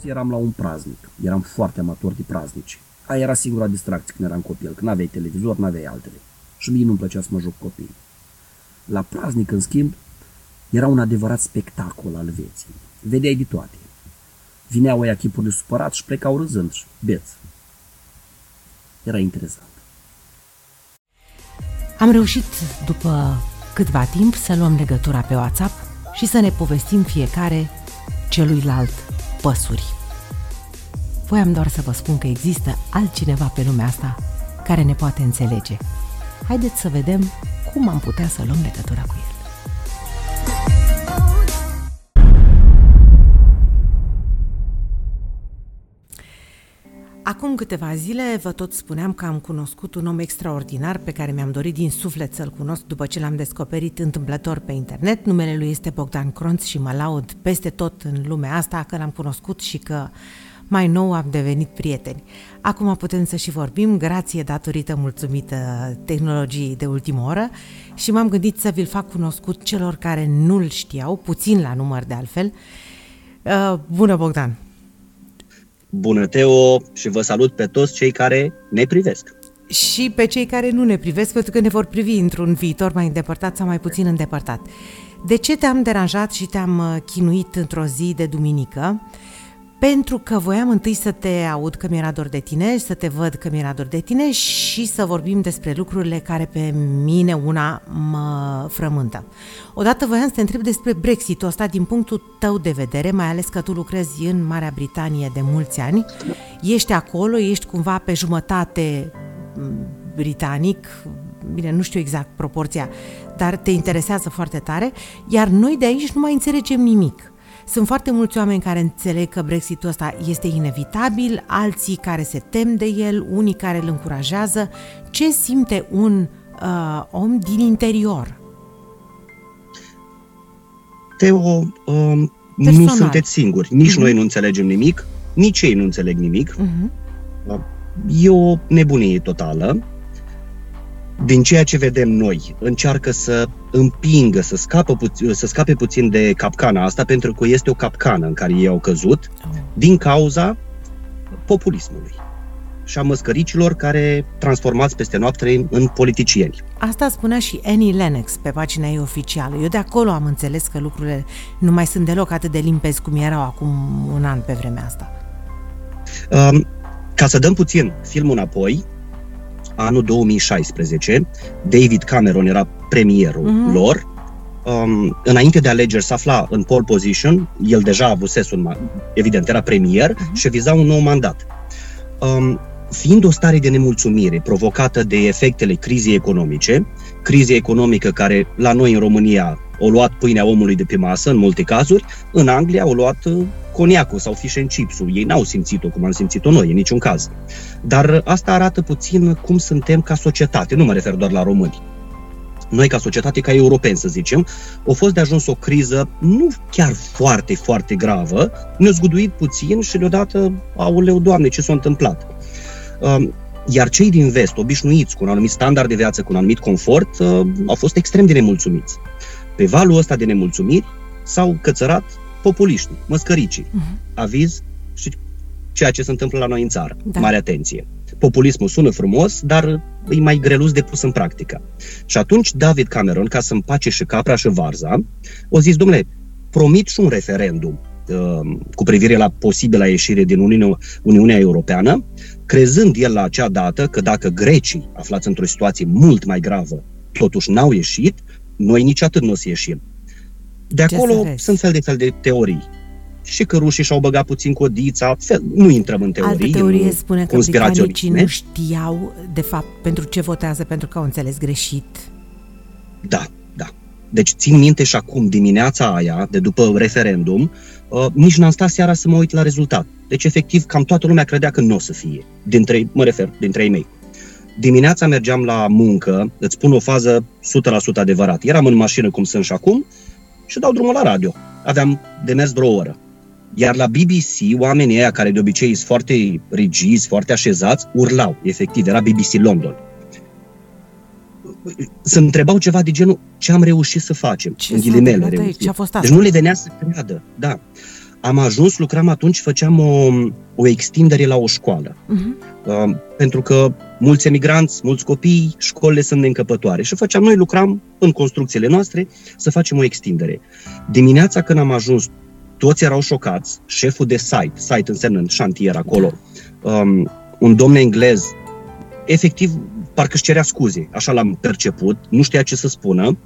zi eram la un praznic. Eram foarte amator de praznici. Aia era singura distracție când eram copil, că n-aveai televizor, n-aveai altele. Și mie nu-mi plăcea să mă joc copii. La praznic, în schimb, era un adevărat spectacol al vieții. Vedeai de toate. Vineau ăia chipuri de supărat și plecau râzând și beți. Era interesant. Am reușit, după câtva timp, să luăm legătura pe WhatsApp și să ne povestim fiecare celuilalt păsuri. Voiam doar să vă spun că există altcineva pe lumea asta care ne poate înțelege. Haideți să vedem cum am putea să luăm legătura cu el. Acum câteva zile vă tot spuneam că am cunoscut un om extraordinar pe care mi-am dorit din suflet să-l cunosc după ce l-am descoperit întâmplător pe internet. Numele lui este Bogdan Cronț și mă laud peste tot în lumea asta că l-am cunoscut și că mai nou am devenit prieteni. Acum putem să și vorbim, grație datorită mulțumită tehnologiei de ultimă oră și m-am gândit să vi-l fac cunoscut celor care nu-l știau, puțin la număr de altfel. Uh, bună, Bogdan! Bună, Teo, și vă salut pe toți cei care ne privesc. Și pe cei care nu ne privesc, pentru că ne vor privi într-un viitor mai îndepărtat sau mai puțin îndepărtat. De ce te-am deranjat și te-am uh, chinuit într-o zi de duminică? Pentru că voiam întâi să te aud că mi-era dor de tine, să te văd că mi-era dor de tine și să vorbim despre lucrurile care pe mine una mă frământă. Odată voiam să te întreb despre Brexit-ul ăsta din punctul tău de vedere, mai ales că tu lucrezi în Marea Britanie de mulți ani, ești acolo, ești cumva pe jumătate britanic, bine, nu știu exact proporția, dar te interesează foarte tare, iar noi de aici nu mai înțelegem nimic. Sunt foarte mulți oameni care înțeleg că Brexitul ăsta este inevitabil, alții care se tem de el, unii care îl încurajează. Ce simte un uh, om din interior? Teo, uh, nu sunteți singuri. Nici uh-huh. noi nu înțelegem nimic, nici ei nu înțeleg nimic. Uh-huh. E o nebunie totală din ceea ce vedem noi, încearcă să împingă, să, scapă puțin, să scape puțin de capcana asta, pentru că este o capcană în care ei au căzut, din cauza populismului și a măscăricilor care transformați peste noapte în politicieni. Asta spunea și Annie Lennox pe pagina ei oficială. Eu de acolo am înțeles că lucrurile nu mai sunt deloc atât de limpezi cum erau acum un an pe vremea asta. Um, ca să dăm puțin filmul înapoi, anul 2016. David Cameron era premierul uh-huh. lor. Um, înainte de alegeri se afla în pole position, el deja avusese un, evident, era premier uh-huh. și viza un nou mandat. Um, fiind o stare de nemulțumire provocată de efectele crizei economice, crize economică care la noi în România au luat pâinea omului de pe masă în multe cazuri, în Anglia au luat uh, coniacul sau fish and chips Ei n-au simțit-o cum am simțit-o noi, în niciun caz. Dar asta arată puțin cum suntem ca societate, nu mă refer doar la români. Noi ca societate, ca europeni să zicem, a fost de ajuns o criză nu chiar foarte, foarte gravă, ne-a zguduit puțin și deodată, auleu, Doamne, ce s-a întâmplat? Um, iar cei din vest, obișnuiți cu un anumit standard de viață, cu un anumit confort, uh, au fost extrem de nemulțumiți. Pe valul ăsta de nemulțumiri s-au cățărat populiștii, măscăricii. Uh-huh. Aviz și ceea ce se întâmplă la noi în țară. Da. Mare atenție. Populismul sună frumos, dar e mai grelus de pus în practică. Și atunci David Cameron, ca să împace și capra și varza, o zis, domnule, promit și un referendum uh, cu privire la posibila ieșire din Uniunea, Uniunea Europeană, crezând el la acea dată că dacă grecii, aflați într-o situație mult mai gravă, totuși n-au ieșit, noi nici atât nu o să ieșim. De acolo sunt fel de fel de teorii. Și că rușii și-au băgat puțin codița, fel, nu intrăm în teorii. Altă teorie spune că britanicii nu știau, de fapt, pentru ce votează, pentru că au înțeles greșit. Da, da. Deci țin minte și acum, dimineața aia, de după referendum, uh, nici n-am stat seara să mă uit la rezultat. Deci, efectiv, cam toată lumea credea că nu o să fie. Dintre, mă refer, dintre ei mei. Dimineața mergeam la muncă, îți spun o fază 100% adevărat. Eram în mașină cum sunt și acum și dau drumul la radio. Aveam de mers vreo oră. Iar la BBC, oamenii ăia care de obicei sunt foarte rigizi, foarte așezați, urlau. Efectiv, era BBC London. Se întrebau ceva de genul ce am reușit să facem, ce în ghilimele reușit. Ce a fost asta? Deci nu le venea să creadă, da. am ajuns, lucram atunci, făceam o, o extindere la o școală. Uh-huh. Uh, pentru că mulți emigranți, mulți copii, școlile sunt neîncăpătoare. Și făceam, noi lucram în construcțiile noastre să facem o extindere. Dimineața când am ajuns, toți erau șocați, șeful de site, site înseamnă șantier acolo, um, un domn englez, efectiv, parcă își cerea scuze, așa l-am perceput, nu știa ce să spună,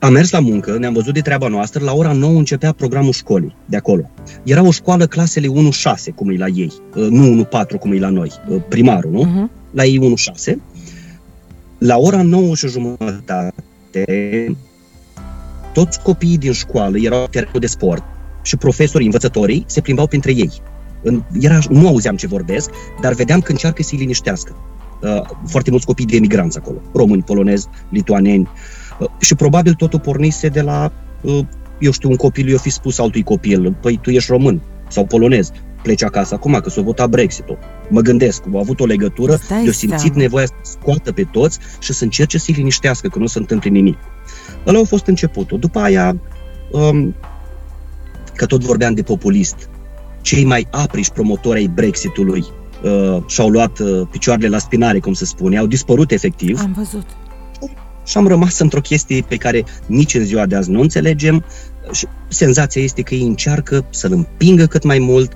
am mers la muncă, ne-am văzut de treaba noastră, la ora 9 începea programul școlii de acolo. Era o școală clasele 1-6, cum e la ei, uh, nu 1-4 cum e la noi, uh, primarul, nu? Uh-huh. La ei 1-6. La ora 9 și jumătate, toți copiii din școală erau terenul de sport și profesorii, învățătorii, se plimbau printre ei. Era, nu auzeam ce vorbesc, dar vedeam că încearcă să-i liniștească. Uh, foarte mulți copii de emigranți acolo, români, polonezi, lituaneni, Uh, și probabil totul pornise de la, uh, eu știu, un copil i-a fi spus altui copil, păi tu ești român sau polonez, pleci acasă acum, că s-a votat Brexit-ul. Mă gândesc, au avut o legătură, de-o simțit seama. nevoia să scoată pe toți și să încerce să-i liniștească, că nu se întâmple nimic. Ăla a fost începutul. După aia, um, că tot vorbeam de populist, cei mai apriși promotori ai Brexitului uh, și-au luat uh, picioarele la spinare, cum se spune, au dispărut efectiv. Am văzut și am rămas într-o chestie pe care nici în ziua de azi nu înțelegem. Și senzația este că ei încearcă să-l împingă cât mai mult.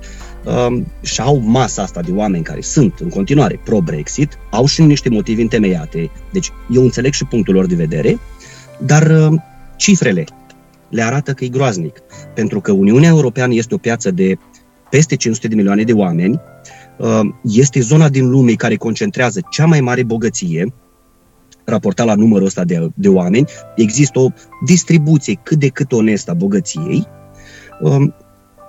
Um, și au masa asta de oameni care sunt în continuare pro-Brexit, au și niște motive întemeiate, deci eu înțeleg și punctul lor de vedere, dar um, cifrele le arată că e groaznic, pentru că Uniunea Europeană este o piață de peste 500 de milioane de oameni, um, este zona din lume care concentrează cea mai mare bogăție, raportat la numărul ăsta de, de oameni, există o distribuție cât de cât onestă a bogăției, um,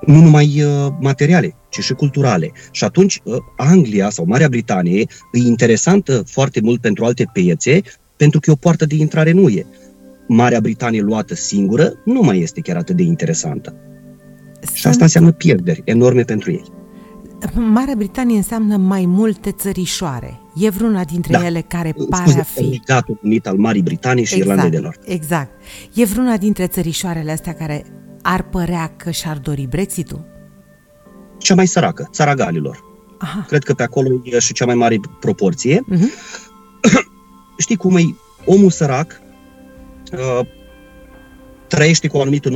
nu numai uh, materiale, ci și culturale. Și atunci uh, Anglia sau Marea Britanie e interesantă foarte mult pentru alte piețe, pentru că e o poartă de intrare nu e. Marea Britanie luată singură nu mai este chiar atât de interesantă. Sunt... Și asta înseamnă pierderi enorme pentru ei. Marea Britanie înseamnă mai multe țărișoare. E vreuna dintre da. ele care pare Scuze, a fi... Regatul Unit al Marii Britanii și exact, Irlandei de Nord. Exact. E vreuna dintre țărișoarele astea care ar părea că și-ar dori Brexit-ul? Cea mai săracă, țara Galilor. Aha. Cred că pe acolo e și cea mai mare proporție. Uh-huh. Știi cum e? Omul sărac uh, trăiește cu o anumită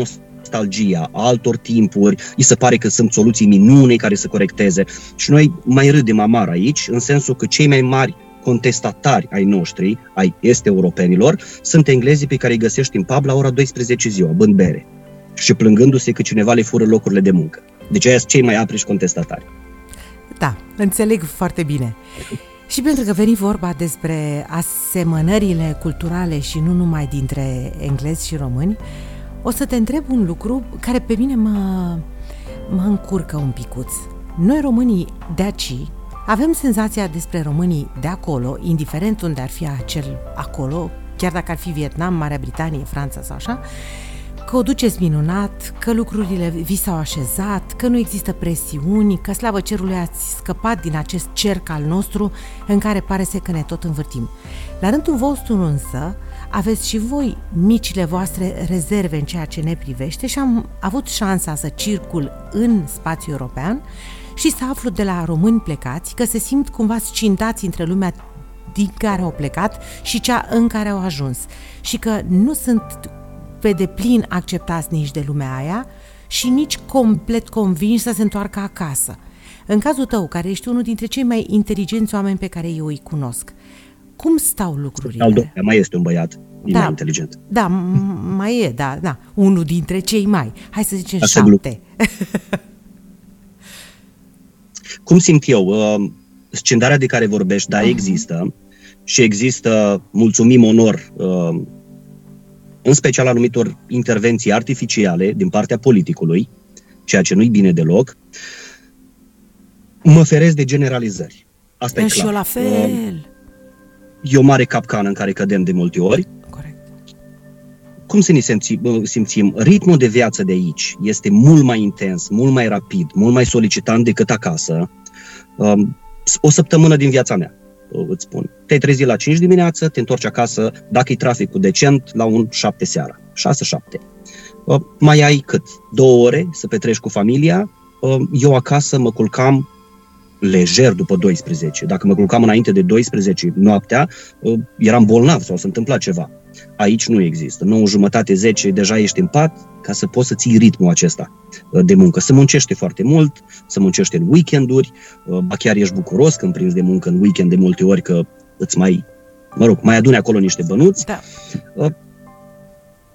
nostalgia altor timpuri, îi se pare că sunt soluții minune care să corecteze. Și noi mai râdem amar aici, în sensul că cei mai mari contestatari ai noștri, ai este-europenilor, sunt englezii pe care îi găsești în pub la ora 12 ziua, bând bere și plângându-se că cineva le fură locurile de muncă. Deci aia sunt cei mai apriși contestatari. Da, înțeleg foarte bine. Și pentru că veni vorba despre asemănările culturale și nu numai dintre englezi și români, o să te întreb un lucru care pe mine mă, mă încurcă un picuț. Noi românii de aici avem senzația despre românii de acolo, indiferent unde ar fi acel acolo, chiar dacă ar fi Vietnam, Marea Britanie, Franța sau așa, că o duceți minunat, că lucrurile vi s-au așezat, că nu există presiuni, că slavă cerului ați scăpat din acest cerc al nostru în care pare să că ne tot învârtim. La rândul vostru însă, aveți și voi micile voastre rezerve în ceea ce ne privește și am avut șansa să circul în spațiul european și să aflu de la români plecați că se simt cumva scindați între lumea din care au plecat și cea în care au ajuns și că nu sunt pe deplin acceptați nici de lumea aia și nici complet convinși să se întoarcă acasă. În cazul tău, care ești unul dintre cei mai inteligenți oameni pe care eu îi cunosc, cum stau lucrurile? Al doilea, mai este un băiat da, mai inteligent. Da, mai e, da, da. Unul dintre cei mai. Hai să zicem Asta șapte. Cum simt eu? Uh, scindarea de care vorbești, da, uh-huh. există. Și există, mulțumim, onor, uh, în special anumitor intervenții artificiale din partea politicului, ceea ce nu-i bine deloc. Mă feresc de generalizări. Asta e, e clar. Și eu la fel. E o mare capcană în care cădem de multe ori. Corect. Cum să ne simțim, simțim? Ritmul de viață de aici este mult mai intens, mult mai rapid, mult mai solicitant decât acasă. Um, o săptămână din viața mea, îți spun. Te-ai trezit la 5 dimineață, te întorci acasă, dacă e traficul decent, la un 7 seara. 6-7. uh, mai ai cât? Două ore să petreci cu familia. Uh, eu acasă mă culcam lejer după 12. Dacă mă culcam înainte de 12 noaptea, uh, eram bolnav sau se întâmpla ceva. Aici nu există. 9 jumătate, 10, deja ești în pat ca să poți să ții ritmul acesta uh, de muncă. Se muncește foarte mult, se muncește în weekenduri, uh, ba chiar ești bucuros când prinzi de muncă în weekend de multe ori că îți mai, mă rog, mai adune acolo niște bănuți. Da.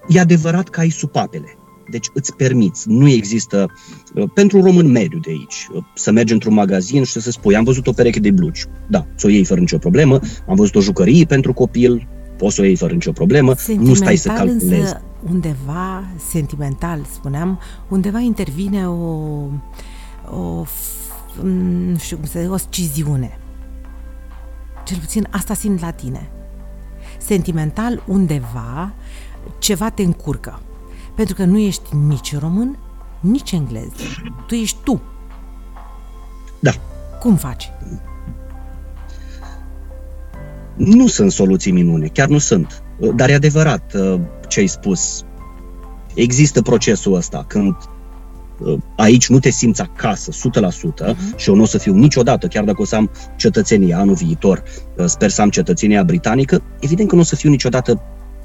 E adevărat că ai supapele deci îți permiți. Nu există, uh, pentru un român mediu de aici, uh, să mergi într-un magazin și să spui, am văzut o pereche de blugi. Da, să o iei fără nicio problemă. Am văzut o jucărie pentru copil, poți să o iei fără nicio problemă. Nu stai să calculezi. Însă, undeva, sentimental, spuneam, undeva intervine o, o nu știu cum să zic, o sciziune. Cel puțin asta simt la tine. Sentimental, undeva, ceva te încurcă. Pentru că nu ești nici român, nici englez. Tu ești tu. Da. Cum faci? Nu sunt soluții minune, chiar nu sunt. Dar e adevărat uh, ce ai spus. Există procesul ăsta când uh, aici nu te simți acasă 100% uh-huh. Mhm. și eu nu o să fiu niciodată, chiar dacă o să am cetățenia anul viitor, uh, sper să am cetățenia britanică, evident că nu o să fiu niciodată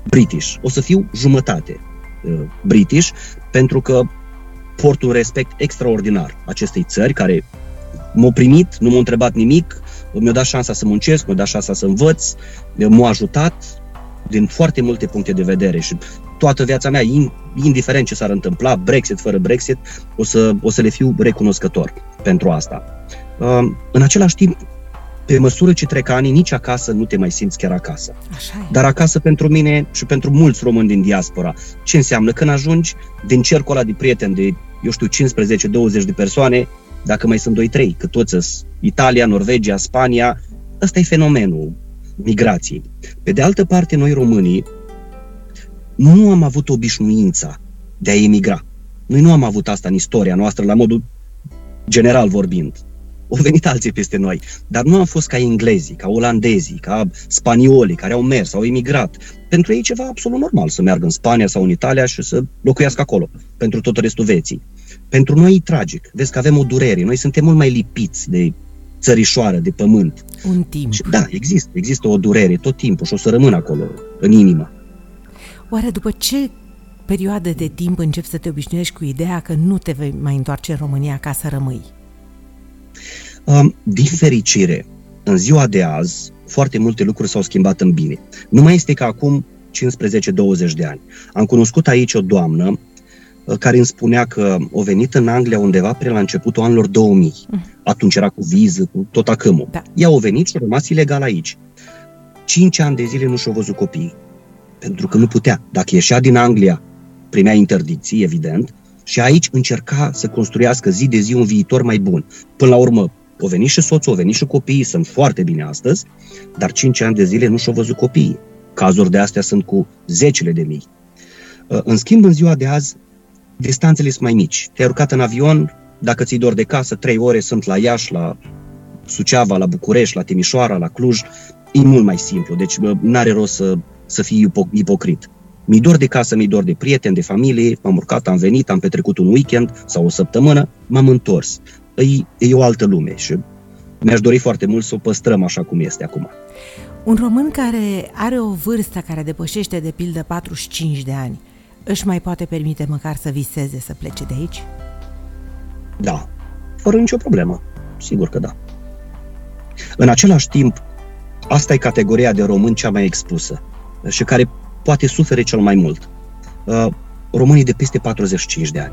British, o să fiu jumătate. Uh, British, pentru că port un respect extraordinar acestei țări care m-au primit, nu m-au întrebat nimic, mi-au dat șansa să muncesc, mi-au dat șansa să învăț, m-au ajutat din foarte multe puncte de vedere și toată viața mea, indiferent ce s-ar întâmpla, Brexit, fără Brexit, o să, o să le fiu recunoscător pentru asta. Uh, în același timp, pe măsură ce trec ani, nici acasă nu te mai simți chiar acasă. Așa e. Dar acasă pentru mine și pentru mulți români din diaspora, ce înseamnă când ajungi din cercul ăla de prieteni de, eu știu, 15-20 de persoane, dacă mai sunt 2-3, că toți sunt Italia, Norvegia, Spania, ăsta e fenomenul migrației. Pe de altă parte, noi românii nu am avut obișnuința de a emigra. Noi nu am avut asta în istoria noastră, la modul general vorbind au venit alții peste noi, dar nu am fost ca englezii, ca olandezii, ca spaniolii care au mers, au emigrat. Pentru ei e ceva absolut normal să meargă în Spania sau în Italia și să locuiască acolo, pentru tot restul vieții. Pentru noi e tragic. Vezi că avem o durere. Noi suntem mult mai lipiți de țărișoară, de pământ. Un timp. Și, da, există. Există o durere tot timpul și o să rămână acolo, în inimă. Oare după ce perioadă de timp începi să te obișnuiești cu ideea că nu te vei mai întoarce în România ca să rămâi? Din fericire, în ziua de azi, foarte multe lucruri s-au schimbat în bine. Nu mai este ca acum 15-20 de ani. Am cunoscut aici o doamnă uh, care îmi spunea că o venit în Anglia undeva pre la începutul anilor 2000. Mm. Atunci era cu viză, cu tot acâmul. Da. Ea a venit și a rămas ilegal aici. Cinci ani de zile nu și-au văzut copiii. Pentru că nu putea. Dacă ieșea din Anglia, primea interdicții, evident, și aici încerca să construiască zi de zi un viitor mai bun. Până la urmă, o venit și soțul, o venit și copiii, sunt foarte bine astăzi, dar 5 ani de zile nu și-au văzut copiii. Cazuri de astea sunt cu zecile de mii. Uh, în schimb, în ziua de azi, distanțele sunt mai mici. Te-ai urcat în avion, dacă ți-i dor de casă, 3 ore sunt la Iași, la Suceava, la București, la Timișoara, la Cluj. E mult mai simplu, deci n-are rost să, să fii ipocrit. Mi dor de casă, mi dor de prieteni, de familie, m-am urcat, am venit, am petrecut un weekend sau o săptămână, m-am întors e, e o altă lume și mi-aș dori foarte mult să o păstrăm așa cum este acum. Un român care are o vârstă care depășește de pildă 45 de ani, își mai poate permite măcar să viseze să plece de aici? Da, fără nicio problemă. Sigur că da. În același timp, asta e categoria de român cea mai expusă și care poate sufere cel mai mult. Uh, românii de peste 45 de ani.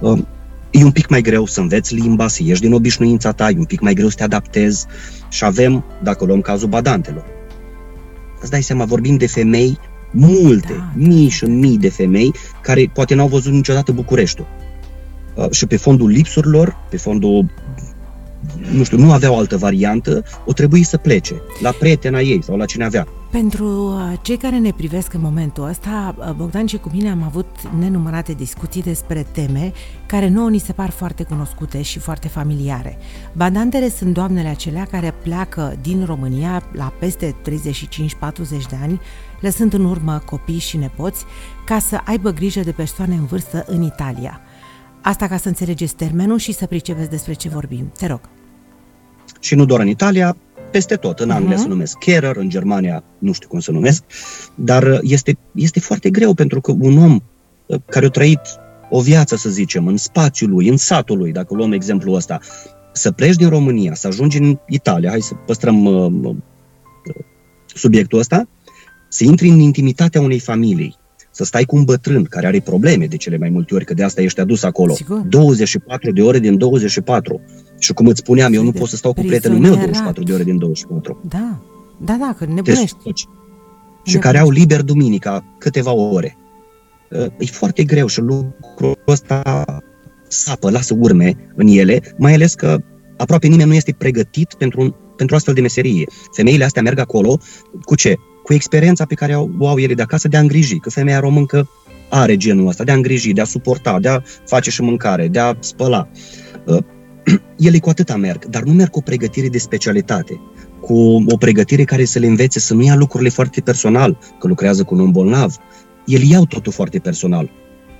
Uh, e un pic mai greu să înveți limba, să ieși din obișnuința ta, e un pic mai greu să te adaptezi și avem, dacă luăm cazul badantelor, îți dai seama, vorbim de femei, multe, da, mii și mii de femei care poate n-au văzut niciodată Bucureștiul. Uh, și pe fondul lipsurilor, pe fondul nu știu, nu aveau altă variantă, o trebuie să plece la prietena ei sau la cine avea. Pentru uh, cei care ne privesc în momentul ăsta, uh, Bogdan și cu mine am avut nenumărate discuții despre teme care nouă ni se par foarte cunoscute și foarte familiare. Bandantele sunt doamnele acelea care pleacă din România la peste 35-40 de ani, lăsând în urmă copii și nepoți, ca să aibă grijă de persoane în vârstă în Italia. Asta ca să înțelegeți termenul și să pricepeți despre ce vorbim. Te rog. Și nu doar în Italia, peste tot. În Anglia uh-huh. se numesc carer, în Germania nu știu cum se numesc, dar uh, este, este foarte greu pentru că un om uh, care a trăit o viață, să zicem, în spațiul lui, în satul lui, dacă luăm exemplul ăsta, să pleci din România, să ajungi în Italia, hai să păstrăm uh, uh subiectul ăsta, să intri în intimitatea unei familii, să stai cu un bătrân care are probleme de cele mai multe ori, că de asta ești adus acolo. Sigur. 24 de ore din 24. Și cum îți spuneam, eu nu pot să stau cu prietenul meu 24 de ore din 24. Da, da, da, că nebunești. Deci, și care au liber duminica câteva ore. E foarte greu și lucrul ăsta sapă, lasă urme în ele, mai ales că aproape nimeni nu este pregătit pentru, un, pentru astfel de meserie. Femeile astea merg acolo cu ce? Cu experiența pe care o au ele de acasă de a îngriji, că femeia româncă are genul ăsta, de a îngriji, de a suporta, de a face și mâncare, de a spăla. Uh, ele cu atâta merg, dar nu merg cu o pregătire de specialitate, cu o pregătire care să le învețe să nu ia lucrurile foarte personal, că lucrează cu un om bolnav. El iau totul foarte personal.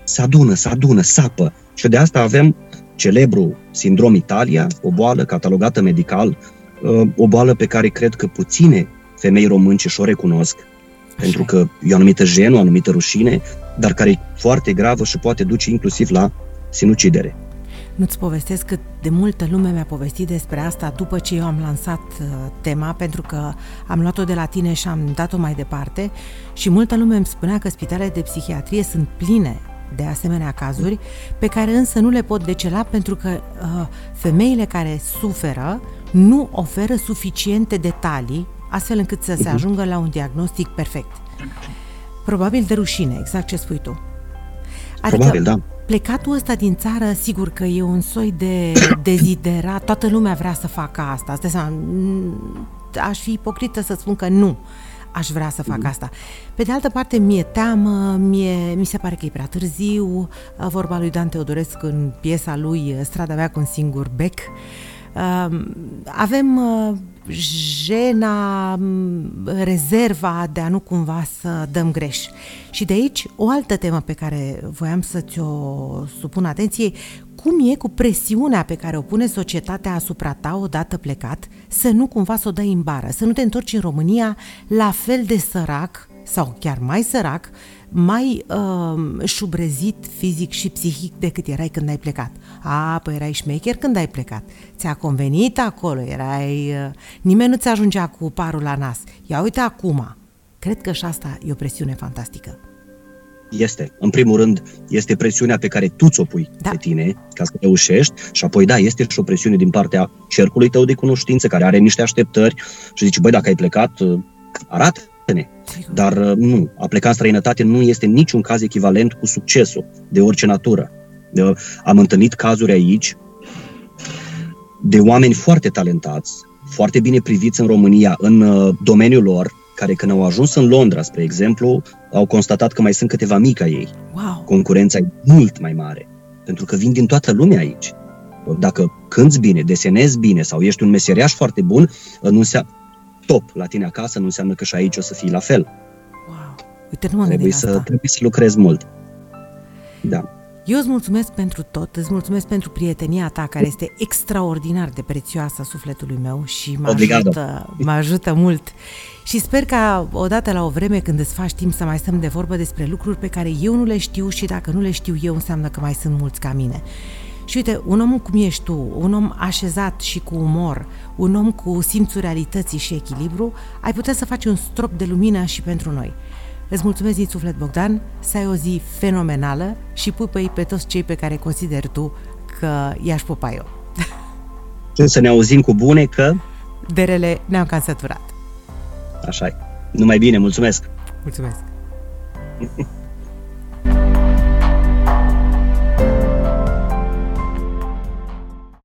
Se adună, se adună, sapă. Și de asta avem celebru sindrom Italia, o boală catalogată medical, uh, o boală pe care cred că puține femei românce și o recunosc, Așa. pentru că e o anumită jenă, o anumită rușine, dar care e foarte gravă și poate duce inclusiv la sinucidere. Nu-ți povestesc cât de multă lume mi-a povestit despre asta după ce eu am lansat uh, tema, pentru că am luat-o de la tine și am dat-o mai departe și multă lume îmi spunea că spitalele de psihiatrie sunt pline de asemenea cazuri, pe care însă nu le pot decela pentru că uh, femeile care suferă nu oferă suficiente detalii astfel încât să se mhm. ajungă la un diagnostic perfect. Probabil de rușine, exact ce spui tu. Adică, Probabil, da. plecatul ăsta din țară, sigur că e un soi de deziderat, toată lumea vrea să facă asta. Asta seama, aș fi ipocrită să spun că nu aș vrea să fac mm asta. Pe de altă parte, mi-e teamă, mie, mi se pare că e prea târziu, vorba lui Dan Teodorescu în piesa lui Strada mea cu un singur bec. Avem jena, rezerva de a nu cumva să dăm greș. Și de aici o altă temă pe care voiam să ți-o supun atenție, cum e cu presiunea pe care o pune societatea asupra ta odată plecat, să nu cumva să o dai în bară, să nu te întorci în România la fel de sărac sau chiar mai sărac mai uh, șubrezit fizic și psihic decât erai când ai plecat. A, păi erai șmecher când ai plecat. Ți-a convenit acolo, erai... Uh, nimeni nu ți ajungea cu parul la nas. Ia uite acum. Cred că și asta e o presiune fantastică. Este. În primul rând, este presiunea pe care tu ți-o pui da. pe tine ca să reușești și apoi, da, este și o presiune din partea cercului tău de cunoștință care are niște așteptări și zici, băi, dacă ai plecat, uh, arată prietene. Dar uh, nu, a pleca în străinătate nu este în niciun caz echivalent cu succesul de orice natură. Am întâlnit cazuri aici de oameni foarte talentați, foarte bine priviți în România, în uh, domeniul lor, care când au ajuns în Londra, spre exemplu, au constatat că mai sunt câteva mici ei. Wow. Concurența e mult mai mare, pentru că vin din toată lumea aici. Dacă cânți bine, desenezi bine sau ești un meseriaș foarte bun, nu înseamnă, top la tine acasă, nu înseamnă că și aici o să fii la fel. Wow! Uite, nu mă trebuie să, asta. Trebuie să lucrezi mult. Da. Eu îți mulțumesc pentru tot, îți mulțumesc pentru prietenia ta care este extraordinar de prețioasă sufletului meu și mă ajută, mă ajută mult. Și sper că odată la o vreme când îți faci timp să mai stăm de vorbă despre lucruri pe care eu nu le știu și dacă nu le știu eu înseamnă că mai sunt mulți ca mine. Și uite, un om cum ești tu, un om așezat și cu umor, un om cu simțul realității și echilibru, ai putea să faci un strop de lumină și pentru noi. Îți mulțumesc din suflet, Bogdan, să ai o zi fenomenală și pupăi pe toți cei pe care consideri tu că i-aș pupa eu. Să ne auzim cu bune că... De rele ne-am cam săturat. Așa e. Numai bine, mulțumesc! Mulțumesc!